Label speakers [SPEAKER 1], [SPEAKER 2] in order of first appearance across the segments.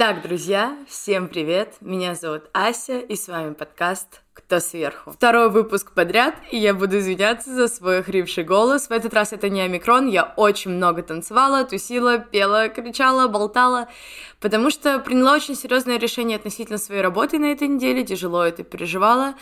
[SPEAKER 1] Итак, друзья, всем привет! Меня зовут Ася, и с вами подкаст «Кто сверху?». Второй выпуск подряд, и я буду извиняться за свой хрипший голос. В этот раз это не омикрон, я очень много танцевала, тусила, пела, кричала, болтала, потому что приняла очень серьезное решение относительно своей работы на этой неделе, тяжело это переживала,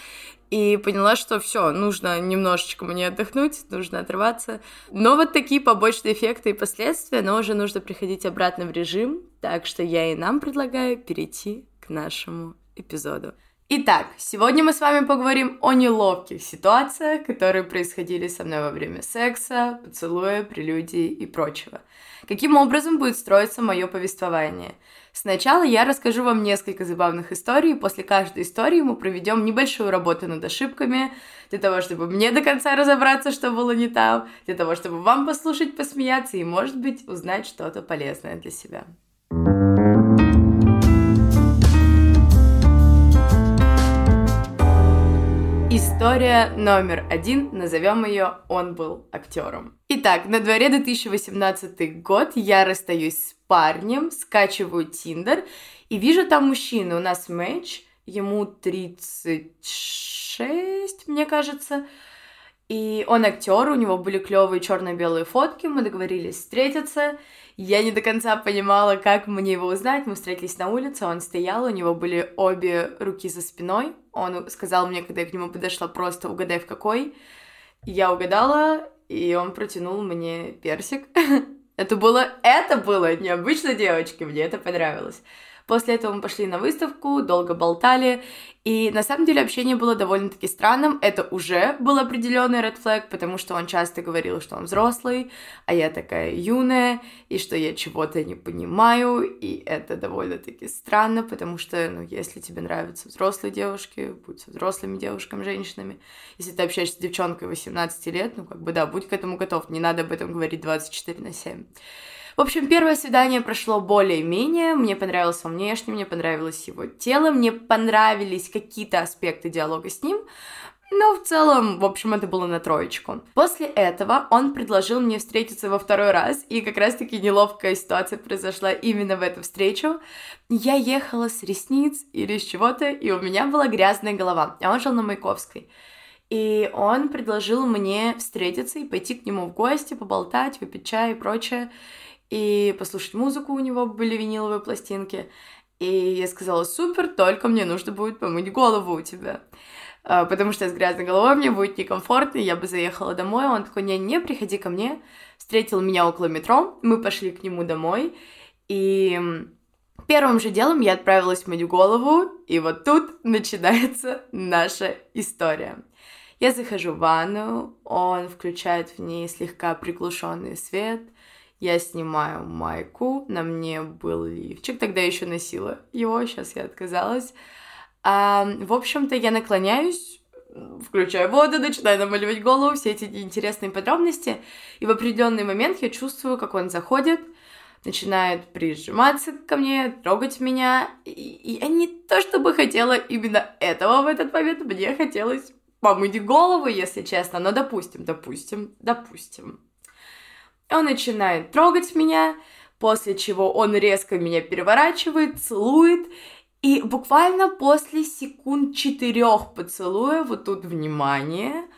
[SPEAKER 1] и поняла, что все, нужно немножечко мне отдохнуть, нужно отрываться. Но вот такие побочные эффекты и последствия, но уже нужно приходить обратно в режим, так что я и нам предлагаю перейти к нашему эпизоду. Итак, сегодня мы с вами поговорим о неловких ситуациях, которые происходили со мной во время секса, поцелуя, прелюдии и прочего. Каким образом будет строиться мое повествование – Сначала я расскажу вам несколько забавных историй, и после каждой истории мы проведем небольшую работу над ошибками, для того, чтобы мне до конца разобраться, что было не там, для того, чтобы вам послушать, посмеяться и, может быть, узнать что-то полезное для себя. История номер один, назовем ее «Он был актером». Итак, на дворе 2018 год, я расстаюсь с парнем, скачиваю Тиндер и вижу там мужчину, у нас матч, ему 36, мне кажется, и он актер, у него были клевые черно-белые фотки, мы договорились встретиться, я не до конца понимала, как мне его узнать. Мы встретились на улице, он стоял, у него были обе руки за спиной. Он сказал мне, когда я к нему подошла, просто угадай в какой. Я угадала, и он протянул мне персик. Это было, это было необычно, девочки, мне это понравилось. После этого мы пошли на выставку, долго болтали, и на самом деле общение было довольно-таки странным. Это уже был определенный red flag, потому что он часто говорил, что он взрослый, а я такая юная, и что я чего-то не понимаю, и это довольно-таки странно, потому что, ну, если тебе нравятся взрослые девушки, будь со взрослыми девушками, женщинами. Если ты общаешься с девчонкой 18 лет, ну, как бы, да, будь к этому готов, не надо об этом говорить 24 на 7. В общем, первое свидание прошло более-менее. Мне понравился он внешне, мне понравилось его тело, мне понравились какие-то аспекты диалога с ним. Но в целом, в общем, это было на троечку. После этого он предложил мне встретиться во второй раз, и как раз-таки неловкая ситуация произошла именно в эту встречу. Я ехала с ресниц или с чего-то, и у меня была грязная голова, а он жил на Маяковской. И он предложил мне встретиться и пойти к нему в гости, поболтать, выпить чай и прочее и послушать музыку, у него были виниловые пластинки. И я сказала, супер, только мне нужно будет помыть голову у тебя. А, потому что с грязной головой мне будет некомфортно, я бы заехала домой. Он такой, не-не, приходи ко мне. Встретил меня около метро, мы пошли к нему домой. И первым же делом я отправилась мыть голову, и вот тут начинается наша история. Я захожу в ванну, он включает в ней слегка приглушенный свет — я снимаю майку, на мне был лифчик, тогда еще носила его, сейчас я отказалась. А, в общем-то, я наклоняюсь, включаю воду, начинаю намаливать голову, все эти интересные подробности, и в определенный момент я чувствую, как он заходит, начинает прижиматься ко мне, трогать меня, и, я не то чтобы хотела именно этого в этот момент, мне хотелось помыть голову, если честно, но допустим, допустим, допустим. Он начинает трогать меня, после чего он резко меня переворачивает, целует, и буквально после секунд четырех поцелуя, вот тут внимание,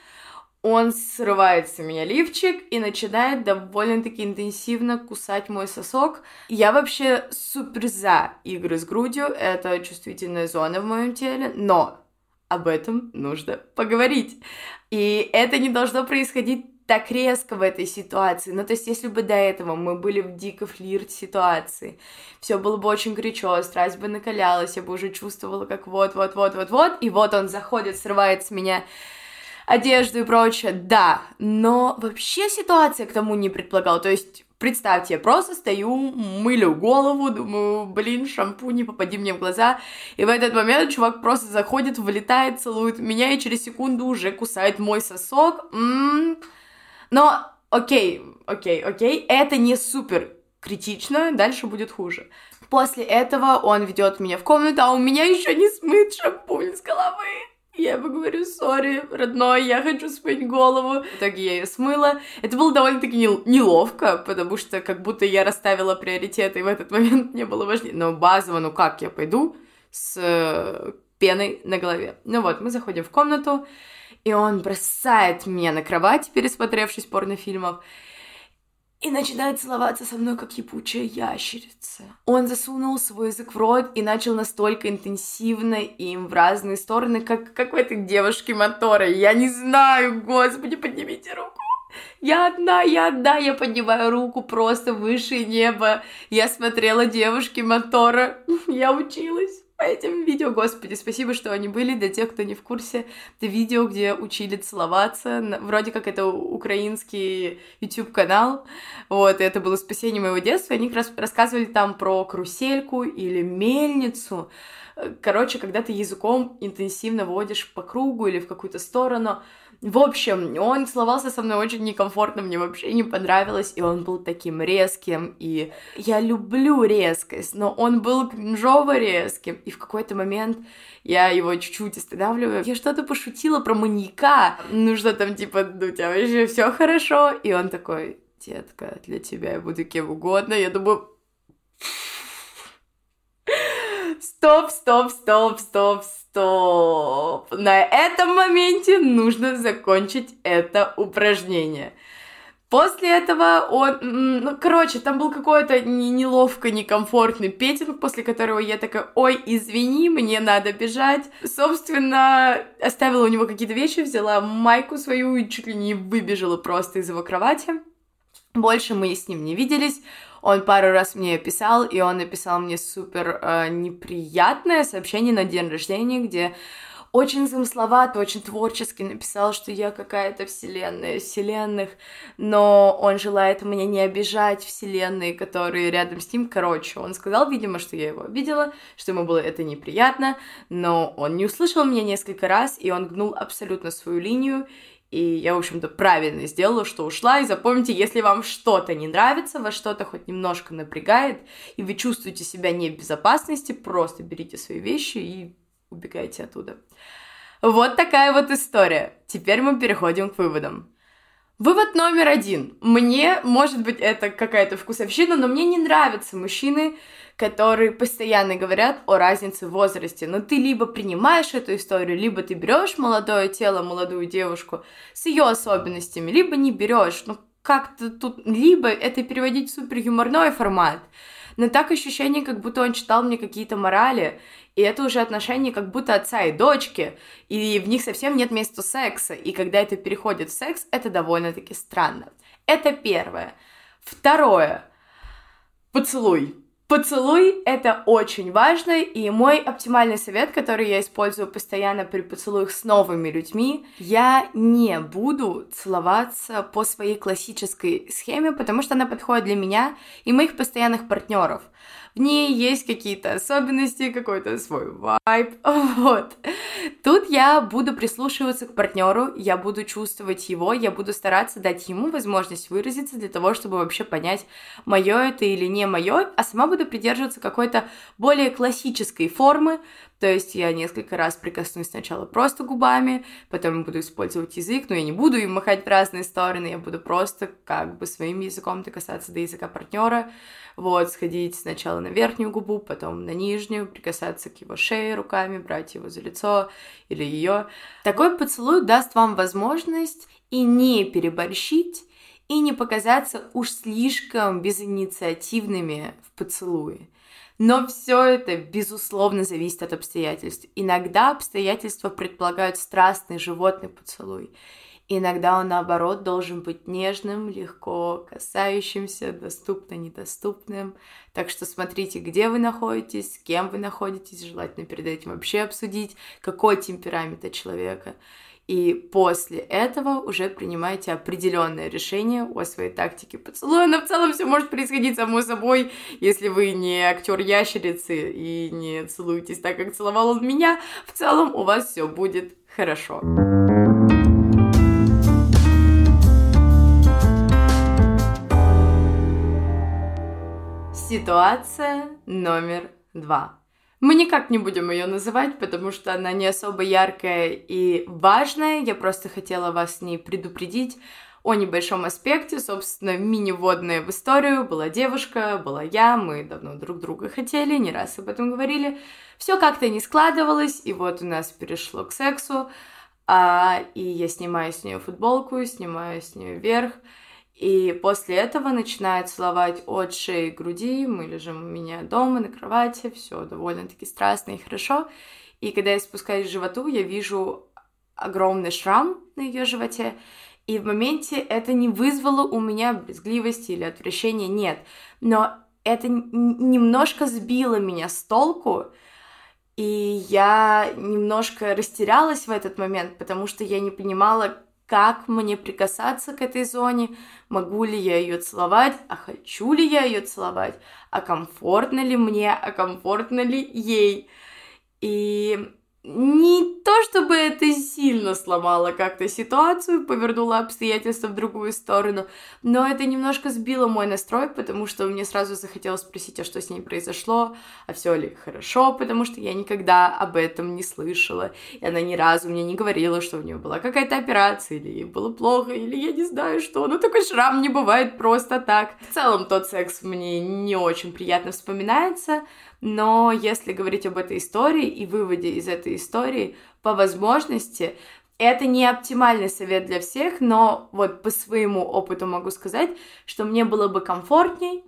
[SPEAKER 1] он срывает с меня лифчик и начинает довольно-таки интенсивно кусать мой сосок. Я вообще супер за игры с грудью, это чувствительная зона в моем теле, но об этом нужно поговорить. И это не должно происходить так резко в этой ситуации. Ну, то есть, если бы до этого мы были в дико флирт ситуации, все было бы очень горячо, страсть бы накалялась, я бы уже чувствовала, как вот-вот-вот-вот-вот, и вот он заходит, срывает с меня одежду и прочее, да, но вообще ситуация к тому не предполагала, то есть Представьте, я просто стою, мылю голову, думаю, блин, шампунь, не попади мне в глаза. И в этот момент чувак просто заходит, вылетает, целует меня и через секунду уже кусает мой сосок. М-м-м. Но окей, окей, окей, это не супер критично, дальше будет хуже. После этого он ведет меня в комнату, а у меня еще не смыт шампунь с головы. Я ему говорю, сори, родной, я хочу смыть голову. В итоге я ее смыла. Это было довольно-таки неловко, потому что как будто я расставила приоритеты, и в этот момент не было важнее. Но базово, ну как я пойду с э, пеной на голове? Ну вот, мы заходим в комнату, и он бросает меня на кровать, пересмотревшись порнофильмов, и начинает целоваться со мной, как ебучая ящерица. Он засунул свой язык в рот и начал настолько интенсивно им в разные стороны, как, как в этой девушке мотора. Я не знаю, господи, поднимите руку. Я одна, я одна, я поднимаю руку просто выше неба. Я смотрела девушки мотора, я училась по этим видео, господи, спасибо, что они были. Для тех, кто не в курсе, это видео, где учили целоваться. Вроде как это украинский YouTube-канал. Вот, и это было спасение моего детства. Они как раз рассказывали там про карусельку или мельницу. Короче, когда ты языком интенсивно водишь по кругу или в какую-то сторону, в общем, он целовался со мной очень некомфортно, мне вообще не понравилось, и он был таким резким, и я люблю резкость, но он был кринжово резким, и в какой-то момент я его чуть-чуть останавливаю, я что-то пошутила про маньяка, ну что там, типа, ну у тебя вообще все хорошо, и он такой, детка, для тебя я буду кем угодно, я думаю, стоп, стоп, стоп, стоп, стоп. На этом моменте нужно закончить это упражнение. После этого он, ну, короче, там был какой-то неловко, некомфортный петинг, после которого я такая, ой, извини, мне надо бежать. Собственно, оставила у него какие-то вещи, взяла майку свою и чуть ли не выбежала просто из его кровати. Больше мы с ним не виделись. Он пару раз мне писал, и он написал мне супер э, неприятное сообщение на день рождения, где очень замысловато, очень творчески написал, что я какая-то вселенная вселенных, но он желает мне не обижать вселенные, которые рядом с ним. Короче, он сказал, видимо, что я его обидела, что ему было это неприятно, но он не услышал меня несколько раз, и он гнул абсолютно свою линию, и я, в общем-то, правильно сделала, что ушла. И запомните, если вам что-то не нравится, вас что-то хоть немножко напрягает, и вы чувствуете себя не в безопасности, просто берите свои вещи и убегайте оттуда. Вот такая вот история. Теперь мы переходим к выводам. Вывод номер один. Мне, может быть, это какая-то вкусовщина, но мне не нравятся мужчины, которые постоянно говорят о разнице в возрасте. Но ты либо принимаешь эту историю, либо ты берешь молодое тело, молодую девушку с ее особенностями, либо не берешь. Ну, как-то тут... Либо это переводить в супер юморной формат. Но так ощущение, как будто он читал мне какие-то морали, и это уже отношения как будто отца и дочки, и в них совсем нет места секса, и когда это переходит в секс, это довольно-таки странно. Это первое. Второе. Поцелуй. Поцелуй — это очень важно, и мой оптимальный совет, который я использую постоянно при поцелуях с новыми людьми, я не буду целоваться по своей классической схеме, потому что она подходит для меня и моих постоянных партнеров в ней есть какие-то особенности, какой-то свой вайб, вот. Тут я буду прислушиваться к партнеру, я буду чувствовать его, я буду стараться дать ему возможность выразиться для того, чтобы вообще понять, мое это или не мое, а сама буду придерживаться какой-то более классической формы, то есть я несколько раз прикоснусь сначала просто губами, потом буду использовать язык, но я не буду им махать в разные стороны, я буду просто как бы своим языком докасаться до языка партнера, вот, сходить сначала на верхнюю губу, потом на нижнюю, прикасаться к его шее руками, брать его за лицо или ее. Такой поцелуй даст вам возможность и не переборщить, и не показаться уж слишком безинициативными в поцелуе. Но все это, безусловно, зависит от обстоятельств. Иногда обстоятельства предполагают страстный животный поцелуй. Иногда он, наоборот, должен быть нежным, легко касающимся, доступно-недоступным. Так что смотрите, где вы находитесь, с кем вы находитесь, желательно перед этим вообще обсудить, какой темперамент у человека. И после этого уже принимайте определенное решение о своей тактике поцелуя. Но в целом все может происходить само собой, если вы не актер ящерицы и не целуетесь так, как целовал он меня. В целом у вас все будет хорошо. Ситуация номер два. Мы никак не будем ее называть, потому что она не особо яркая и важная. Я просто хотела вас с ней предупредить о небольшом аспекте. Собственно, мини-водная в историю. Была девушка, была я, мы давно друг друга хотели, не раз об этом говорили. Все как-то не складывалось, и вот у нас перешло к сексу. А, и я снимаю с нее футболку, снимаю с нее вверх. И после этого начинает целовать от шеи груди. Мы лежим у меня дома на кровати, все довольно-таки страстно и хорошо. И когда я спускаюсь к животу, я вижу огромный шрам на ее животе. И в моменте это не вызвало у меня брезгливости или отвращения, нет. Но это немножко сбило меня с толку, и я немножко растерялась в этот момент, потому что я не понимала, как мне прикасаться к этой зоне, могу ли я ее целовать, а хочу ли я ее целовать, а комфортно ли мне, а комфортно ли ей. И не то чтобы это сильно сломало как-то ситуацию, повернуло обстоятельства в другую сторону, но это немножко сбило мой настрой, потому что мне сразу захотелось спросить, а что с ней произошло, а все ли хорошо, потому что я никогда об этом не слышала, и она ни разу мне не говорила, что у нее была какая-то операция, или ей было плохо, или я не знаю что, но такой шрам не бывает просто так. В целом тот секс мне не очень приятно вспоминается, но если говорить об этой истории и выводе из этой истории, по возможности, это не оптимальный совет для всех, но вот по своему опыту могу сказать, что мне было бы комфортней,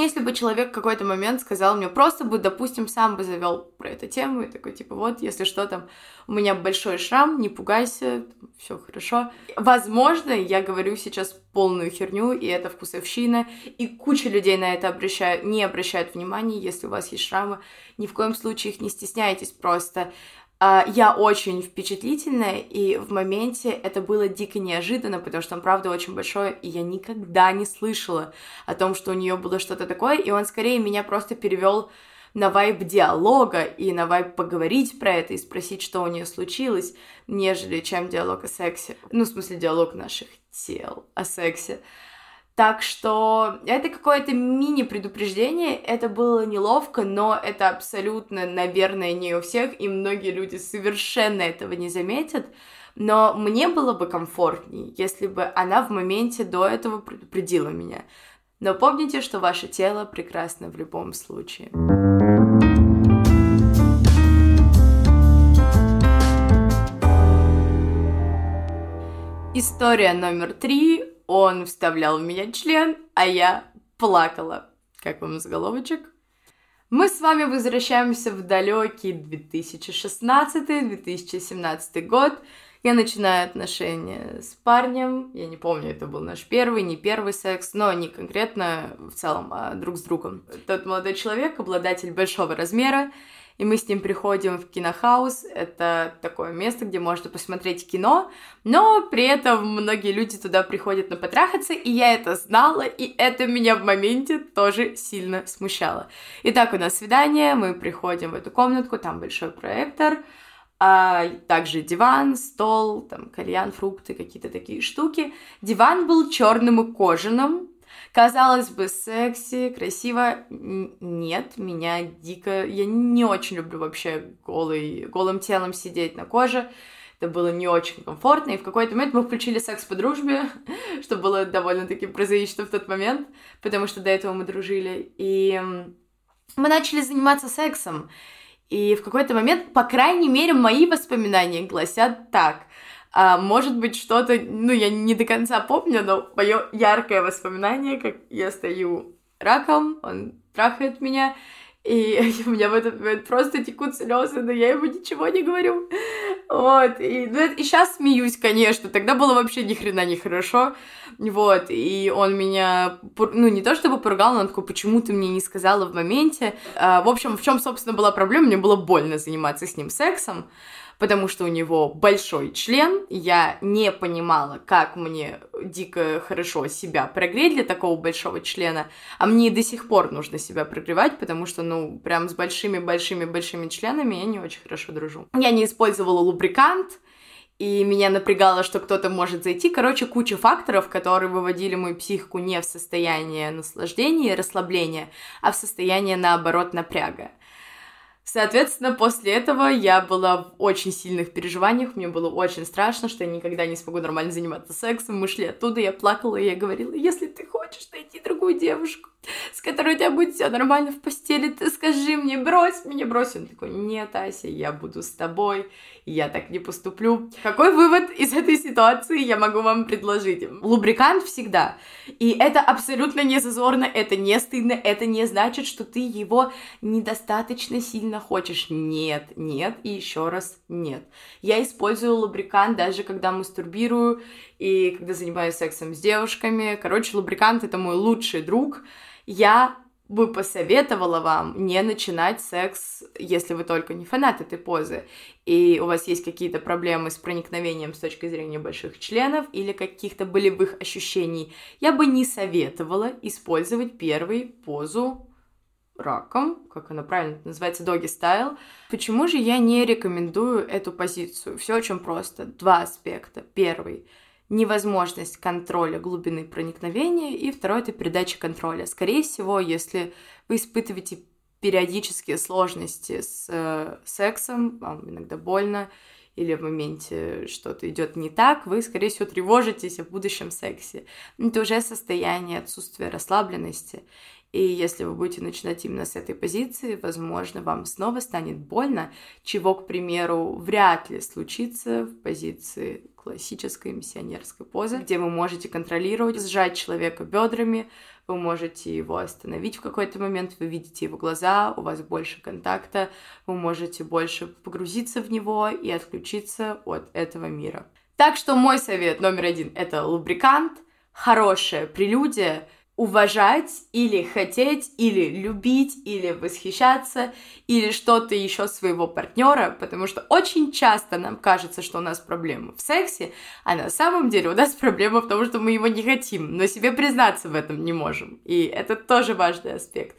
[SPEAKER 1] если бы человек в какой-то момент сказал мне, просто бы, допустим, сам бы завел про эту тему и такой, типа, вот, если что, там, у меня большой шрам, не пугайся, все хорошо. Возможно, я говорю сейчас полную херню, и это вкусовщина, и куча людей на это обращают, не обращают внимания, если у вас есть шрамы, ни в коем случае их не стесняйтесь просто. А, я очень впечатлительная, и в моменте это было дико неожиданно, потому что он, правда, очень большой, и я никогда не слышала о том, что у нее было что-то такое, и он скорее меня просто перевел на вайб диалога и на вайб поговорить про это и спросить, что у нее случилось, нежели чем диалог о сексе. Ну, в смысле, диалог наших тел о сексе. Так что это какое-то мини-предупреждение, это было неловко, но это абсолютно, наверное, не у всех, и многие люди совершенно этого не заметят. Но мне было бы комфортнее, если бы она в моменте до этого предупредила меня. Но помните, что ваше тело прекрасно в любом случае. История номер три он вставлял в меня член, а я плакала. Как вам заголовочек? Мы с вами возвращаемся в далекий 2016-2017 год. Я начинаю отношения с парнем. Я не помню, это был наш первый, не первый секс, но не конкретно в целом, а друг с другом. Тот молодой человек, обладатель большого размера, и мы с ним приходим в кинохаус. Это такое место, где можно посмотреть кино, но при этом многие люди туда приходят на потрахаться, и я это знала, и это меня в моменте тоже сильно смущало. Итак, у нас свидание, мы приходим в эту комнатку, там большой проектор, а также диван, стол, там кальян, фрукты, какие-то такие штуки. Диван был черным и кожаным, Казалось бы, секси, красиво. Нет, меня дико... Я не очень люблю вообще голый, голым телом сидеть на коже. Это было не очень комфортно, и в какой-то момент мы включили секс по дружбе, что было довольно-таки прозаично в тот момент, потому что до этого мы дружили. И мы начали заниматься сексом. И в какой-то момент, по крайней мере, мои воспоминания гласят так. А, может быть, что-то, ну, я не до конца помню, но мое яркое воспоминание, как я стою раком, он трахает меня, и у меня в этот момент просто текут слезы, но я ему ничего не говорю. Вот, и, ну, и сейчас смеюсь, конечно, тогда было вообще ни хрена не хорошо. Вот, и он меня, ну, не то чтобы поругал, но он такой, почему ты мне не сказала в моменте. А, в общем, в чем, собственно, была проблема, мне было больно заниматься с ним сексом потому что у него большой член. Я не понимала, как мне дико хорошо себя прогреть для такого большого члена, а мне до сих пор нужно себя прогревать, потому что, ну, прям с большими-большими-большими членами я не очень хорошо дружу. Я не использовала лубрикант, и меня напрягало, что кто-то может зайти. Короче, куча факторов, которые выводили мою психику не в состояние наслаждения и расслабления, а в состояние, наоборот, напряга. Соответственно, после этого я была в очень сильных переживаниях, мне было очень страшно, что я никогда не смогу нормально заниматься сексом. Мы шли оттуда, я плакала, и я говорила, если ты хочешь найти другую девушку, с которой у тебя будет все нормально в постели, ты скажи мне, брось меня, брось. Он такой, нет, Ася, я буду с тобой, я так не поступлю. Какой вывод из этой ситуации я могу вам предложить? Лубрикант всегда. И это абсолютно не зазорно, это не стыдно, это не значит, что ты его недостаточно сильно хочешь. Нет, нет и еще раз нет. Я использую лубрикант даже когда мастурбирую и когда занимаюсь сексом с девушками. Короче, лубрикант это мой лучший друг. Я бы посоветовала вам не начинать секс, если вы только не фанат этой позы, и у вас есть какие-то проблемы с проникновением с точки зрения больших членов или каких-то болевых ощущений. Я бы не советовала использовать первый позу раком, как она правильно называется, доги стайл. Почему же я не рекомендую эту позицию? Все очень просто. Два аспекта. Первый — невозможность контроля глубины проникновения, и второе — это передача контроля. Скорее всего, если вы испытываете периодические сложности с э, сексом, вам иногда больно, или в моменте что-то идет не так, вы, скорее всего, тревожитесь о будущем сексе. Это уже состояние отсутствия расслабленности. И если вы будете начинать именно с этой позиции, возможно, вам снова станет больно, чего, к примеру, вряд ли случится в позиции классической миссионерской позы, где вы можете контролировать, сжать человека бедрами, вы можете его остановить в какой-то момент, вы видите его глаза, у вас больше контакта, вы можете больше погрузиться в него и отключиться от этого мира. Так что мой совет номер один — это лубрикант, хорошая прелюдия — уважать или хотеть, или любить, или восхищаться, или что-то еще своего партнера, потому что очень часто нам кажется, что у нас проблема в сексе, а на самом деле у нас проблема в том, что мы его не хотим, но себе признаться в этом не можем. И это тоже важный аспект.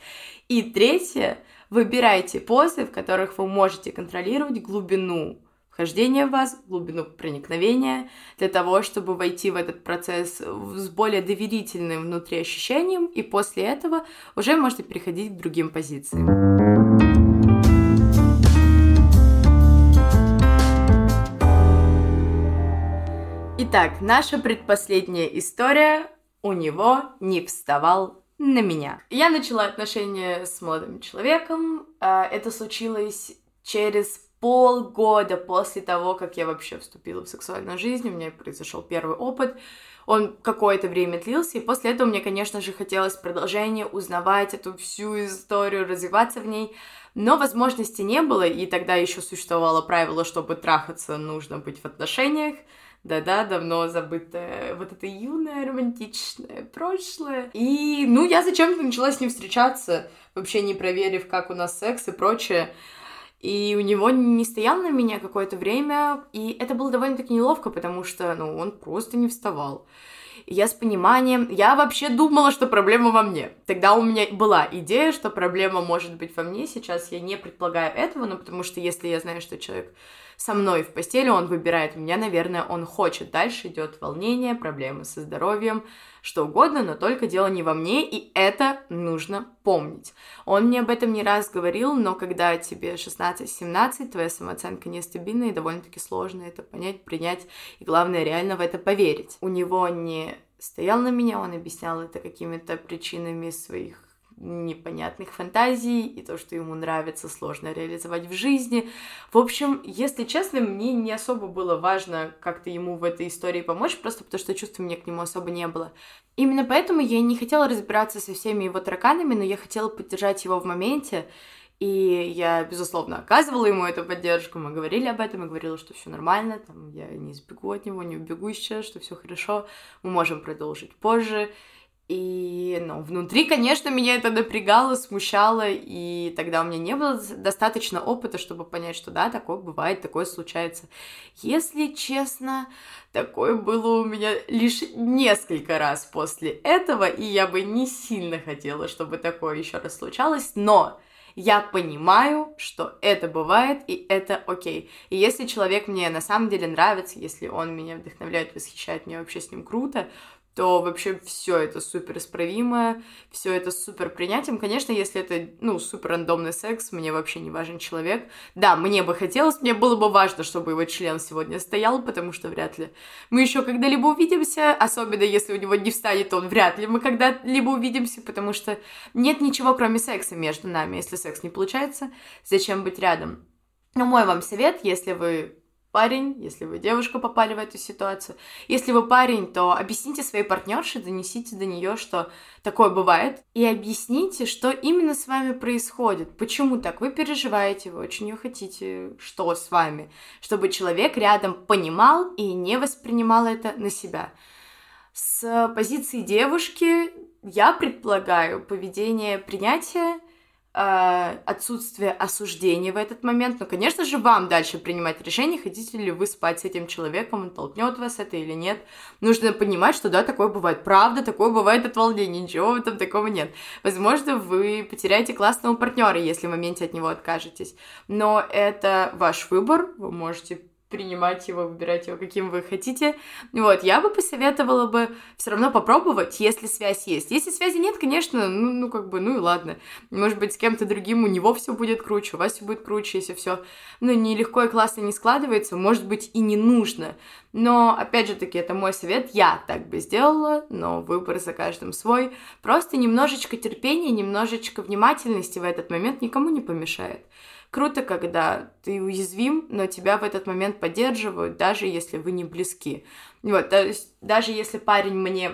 [SPEAKER 1] И третье, выбирайте позы, в которых вы можете контролировать глубину вхождения в вас, глубину проникновения, для того, чтобы войти в этот процесс с более доверительным внутри ощущением, и после этого уже можете переходить к другим позициям. Итак, наша предпоследняя история «У него не вставал на меня». Я начала отношения с молодым человеком. А, это случилось через полгода после того, как я вообще вступила в сексуальную жизнь, у меня произошел первый опыт, он какое-то время длился, и после этого мне, конечно же, хотелось продолжения, узнавать эту всю историю, развиваться в ней, но возможности не было, и тогда еще существовало правило, чтобы трахаться, нужно быть в отношениях, да-да, давно забытое вот это юное романтичное прошлое. И, ну, я зачем-то начала с ним встречаться, вообще не проверив, как у нас секс и прочее. И у него не стоял на меня какое-то время, и это было довольно-таки неловко, потому что, ну, он просто не вставал. Я с пониманием... Я вообще думала, что проблема во мне. Тогда у меня была идея, что проблема может быть во мне. Сейчас я не предполагаю этого, но потому что если я знаю, что человек со мной в постели, он выбирает меня, наверное, он хочет. Дальше идет волнение, проблемы со здоровьем, что угодно, но только дело не во мне, и это нужно помнить. Он мне об этом не раз говорил, но когда тебе 16-17, твоя самооценка нестабильна и довольно-таки сложно это понять, принять, и главное, реально в это поверить. У него не стоял на меня, он объяснял это какими-то причинами своих непонятных фантазий, и то, что ему нравится, сложно реализовать в жизни. В общем, если честно, мне не особо было важно как-то ему в этой истории помочь, просто потому что чувств мне к нему особо не было. Именно поэтому я не хотела разбираться со всеми его тараканами, но я хотела поддержать его в моменте, и я, безусловно, оказывала ему эту поддержку. Мы говорили об этом, я говорила, что все нормально, там, я не сбегу от него, не убегу сейчас, что все хорошо, мы можем продолжить позже. И, ну, внутри, конечно, меня это напрягало, смущало, и тогда у меня не было достаточно опыта, чтобы понять, что да, такое бывает, такое случается. Если честно, такое было у меня лишь несколько раз после этого, и я бы не сильно хотела, чтобы такое еще раз случалось, но я понимаю, что это бывает, и это окей. И если человек мне на самом деле нравится, если он меня вдохновляет, восхищает, мне вообще с ним круто, то вообще все это супер исправимо, все это супер принятием. Конечно, если это, ну, супер рандомный секс, мне вообще не важен человек. Да, мне бы хотелось, мне было бы важно, чтобы его член сегодня стоял, потому что вряд ли мы еще когда-либо увидимся, особенно если у него не встанет, он вряд ли мы когда-либо увидимся, потому что нет ничего, кроме секса между нами. Если секс не получается, зачем быть рядом? Но мой вам совет, если вы парень, если вы девушка попали в эту ситуацию. Если вы парень, то объясните своей партнерше, донесите до нее, что такое бывает, и объясните, что именно с вами происходит, почему так, вы переживаете, вы очень ее хотите, что с вами, чтобы человек рядом понимал и не воспринимал это на себя. С позиции девушки я предполагаю поведение принятия, отсутствие осуждения в этот момент. Но, конечно же, вам дальше принимать решение, хотите ли вы спать с этим человеком, он толкнет вас это или нет. Нужно понимать, что да, такое бывает. Правда, такое бывает от волнения, ничего этом такого нет. Возможно, вы потеряете классного партнера, если в моменте от него откажетесь. Но это ваш выбор, вы можете принимать его, выбирать его, каким вы хотите. Вот, я бы посоветовала бы все равно попробовать, если связь есть. Если связи нет, конечно, ну, ну как бы, ну и ладно. Может быть, с кем-то другим у него все будет круче, у вас все будет круче, если все, ну, нелегко и классно не складывается, может быть, и не нужно. Но, опять же таки, это мой совет, я так бы сделала, но выбор за каждым свой. Просто немножечко терпения, немножечко внимательности в этот момент никому не помешает. Круто, когда ты уязвим, но тебя в этот момент поддерживают, даже если вы не близки. Вот, то есть, даже если парень мне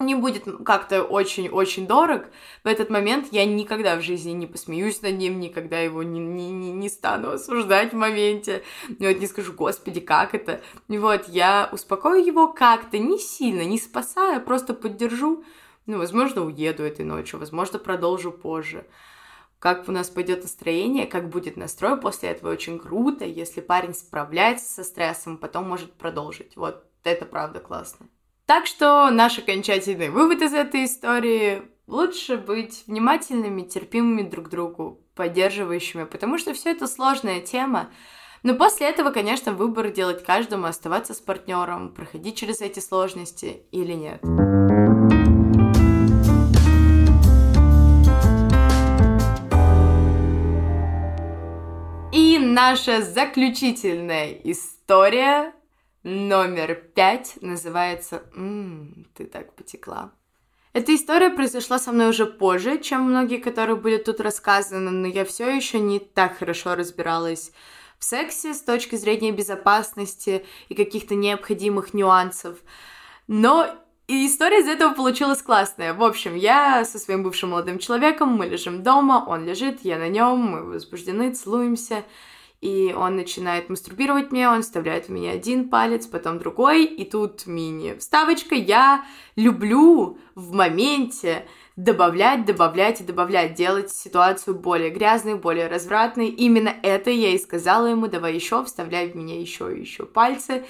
[SPEAKER 1] не будет как-то очень-очень дорог, в этот момент я никогда в жизни не посмеюсь над ним, никогда его не, не, не, не стану осуждать в моменте, вот, не скажу, господи, как это. Вот, я успокою его как-то, не сильно, не спасая, просто поддержу, ну, возможно, уеду этой ночью, возможно, продолжу позже как у нас пойдет настроение, как будет настрой после этого, очень круто. Если парень справляется со стрессом, потом может продолжить. Вот это правда классно. Так что наш окончательный вывод из этой истории — лучше быть внимательными, терпимыми друг к другу, поддерживающими, потому что все это сложная тема. Но после этого, конечно, выбор делать каждому, оставаться с партнером, проходить через эти сложности или нет. Наша заключительная история номер пять называется «Ммм, ты так потекла». Эта история произошла со мной уже позже, чем многие, которые были тут рассказаны, но я все еще не так хорошо разбиралась в сексе с точки зрения безопасности и каких-то необходимых нюансов. Но и история из этого получилась классная. В общем, я со своим бывшим молодым человеком, мы лежим дома, он лежит, я на нем, мы возбуждены, целуемся и он начинает мастурбировать мне, он вставляет в меня один палец, потом другой, и тут мини-вставочка. Я люблю в моменте добавлять, добавлять и добавлять, делать ситуацию более грязной, более развратной. Именно это я и сказала ему, давай еще, вставляй в меня еще и еще пальцы.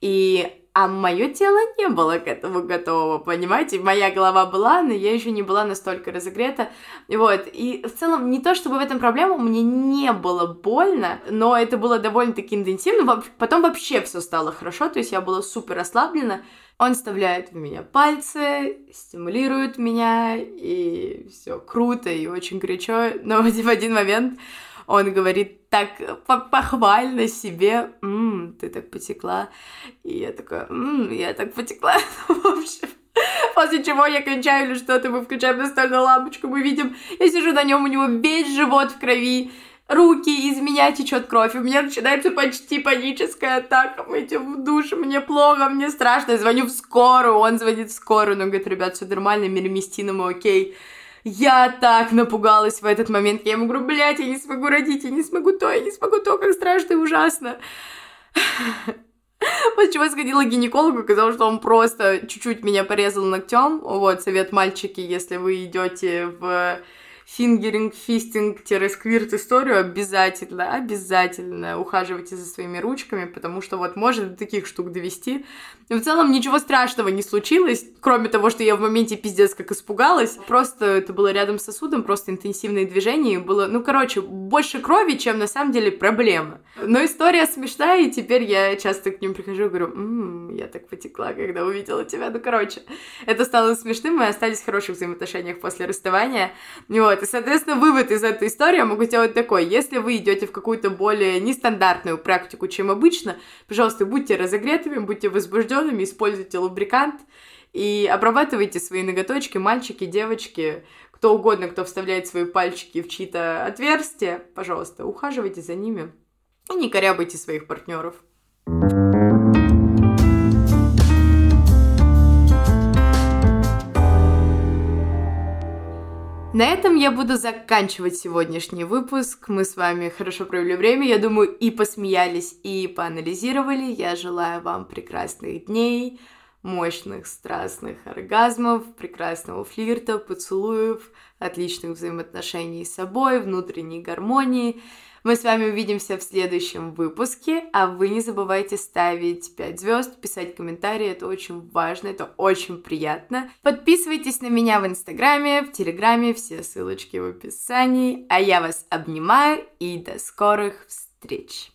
[SPEAKER 1] И а мое тело не было к этому готово, понимаете? Моя голова была, но я еще не была настолько разогрета. Вот. И в целом, не то чтобы в этом проблема, мне не было больно, но это было довольно-таки интенсивно. Потом вообще все стало хорошо, то есть я была супер расслаблена. Он вставляет в меня пальцы, стимулирует меня, и все круто и очень горячо. Но в один момент он говорит так похвально себе, «Ммм, ты так потекла». И я такая, «Ммм, я так потекла». в общем, После чего я кончаю или что-то, мы включаем настольную лампочку, мы видим, я сижу на нем, у него весь живот в крови, руки, из меня течет кровь, у меня начинается почти паническая атака, мы идем в душ, мне плохо, мне страшно, я звоню в скорую, он звонит в скорую, он говорит, ребят, все нормально, мироместина, мы окей. Я так напугалась в этот момент. Я ему говорю, блядь, я не смогу родить, я не смогу то, я не смогу то, как страшно и ужасно. После чего я сходила к гинекологу, сказала, что он просто чуть-чуть меня порезал ногтем. Вот, совет мальчики, если вы идете в фингеринг, фистинг-сквирт историю, обязательно, обязательно ухаживайте за своими ручками, потому что вот может до таких штук довести. Но в целом ничего страшного не случилось, кроме того, что я в моменте пиздец как испугалась. Просто это было рядом с сосудом, просто интенсивные движения, и было, ну, короче, больше крови, чем на самом деле проблема. Но история смешная, и теперь я часто к ним прихожу и говорю, м-м, я так потекла, когда увидела тебя. Ну, короче, это стало смешным, мы остались в хороших взаимоотношениях после расставания. Вот, и, соответственно, вывод из этой истории я могу сделать такой. Если вы идете в какую-то более нестандартную практику, чем обычно, пожалуйста, будьте разогретыми, будьте возбужденными, используйте лубрикант и обрабатывайте свои ноготочки, мальчики, девочки, кто угодно, кто вставляет свои пальчики в чьи-то отверстия, пожалуйста, ухаживайте за ними и не корябайте своих партнеров. На этом я буду заканчивать сегодняшний выпуск. Мы с вами хорошо провели время, я думаю, и посмеялись, и поанализировали. Я желаю вам прекрасных дней, мощных страстных оргазмов, прекрасного флирта, поцелуев, отличных взаимоотношений с собой, внутренней гармонии. Мы с вами увидимся в следующем выпуске, а вы не забывайте ставить 5 звезд, писать комментарии, это очень важно, это очень приятно. Подписывайтесь на меня в Инстаграме, в Телеграме, все ссылочки в описании, а я вас обнимаю и до скорых встреч!